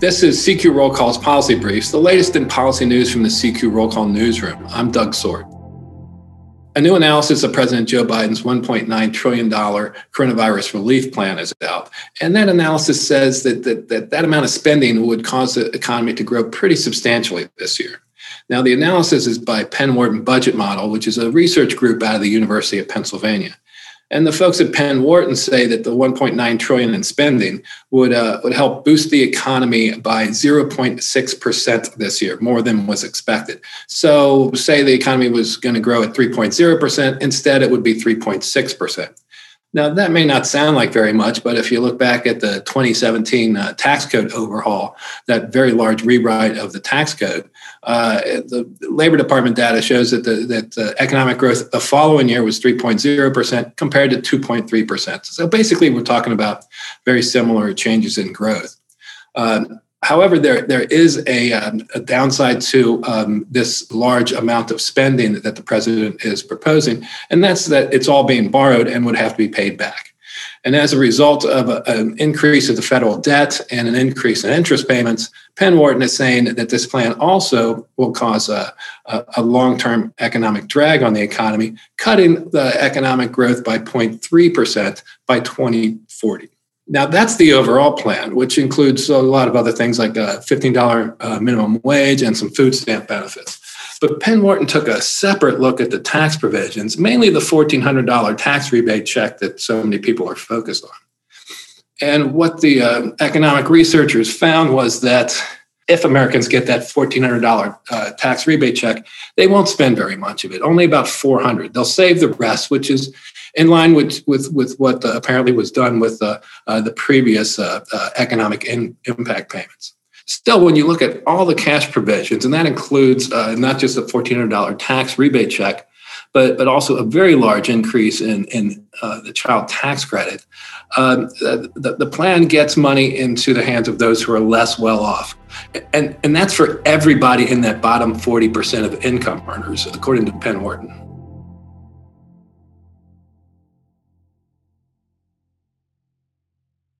This is CQ Roll Call's Policy Briefs, the latest in policy news from the CQ Roll Call newsroom. I'm Doug Sword. A new analysis of President Joe Biden's $1.9 trillion coronavirus relief plan is out. And that analysis says that that, that that amount of spending would cause the economy to grow pretty substantially this year. Now, the analysis is by Penn Wharton Budget Model, which is a research group out of the University of Pennsylvania. And the folks at Penn Wharton say that the 1.9 trillion in spending would uh, would help boost the economy by 0.6 percent this year, more than was expected. So, say the economy was going to grow at 3.0 percent, instead it would be 3.6 percent. Now, that may not sound like very much, but if you look back at the 2017 uh, tax code overhaul, that very large rewrite of the tax code, uh, the Labor Department data shows that the that the economic growth the following year was 3.0% compared to 2.3%. So basically, we're talking about very similar changes in growth. Um, However, there, there is a, um, a downside to um, this large amount of spending that the president is proposing, and that's that it's all being borrowed and would have to be paid back. And as a result of a, an increase of the federal debt and an increase in interest payments, Penn Wharton is saying that this plan also will cause a, a, a long term economic drag on the economy, cutting the economic growth by 0.3% by 2040. Now, that's the overall plan, which includes a lot of other things like a $15 uh, minimum wage and some food stamp benefits. But Penn Wharton took a separate look at the tax provisions, mainly the $1,400 tax rebate check that so many people are focused on. And what the uh, economic researchers found was that if Americans get that $1,400 uh, tax rebate check, they won't spend very much of it, only about 400. They'll save the rest, which is in line with with, with what uh, apparently was done with uh, uh the previous uh, uh, economic in, impact payments. Still, when you look at all the cash provisions, and that includes not just the $1,400 tax rebate check, but, but also a very large increase in, in the child tax credit, um, the, the plan gets money into the hands of those who are less well off. And, and that's for everybody in that bottom 40% of income earners, according to Penn Wharton.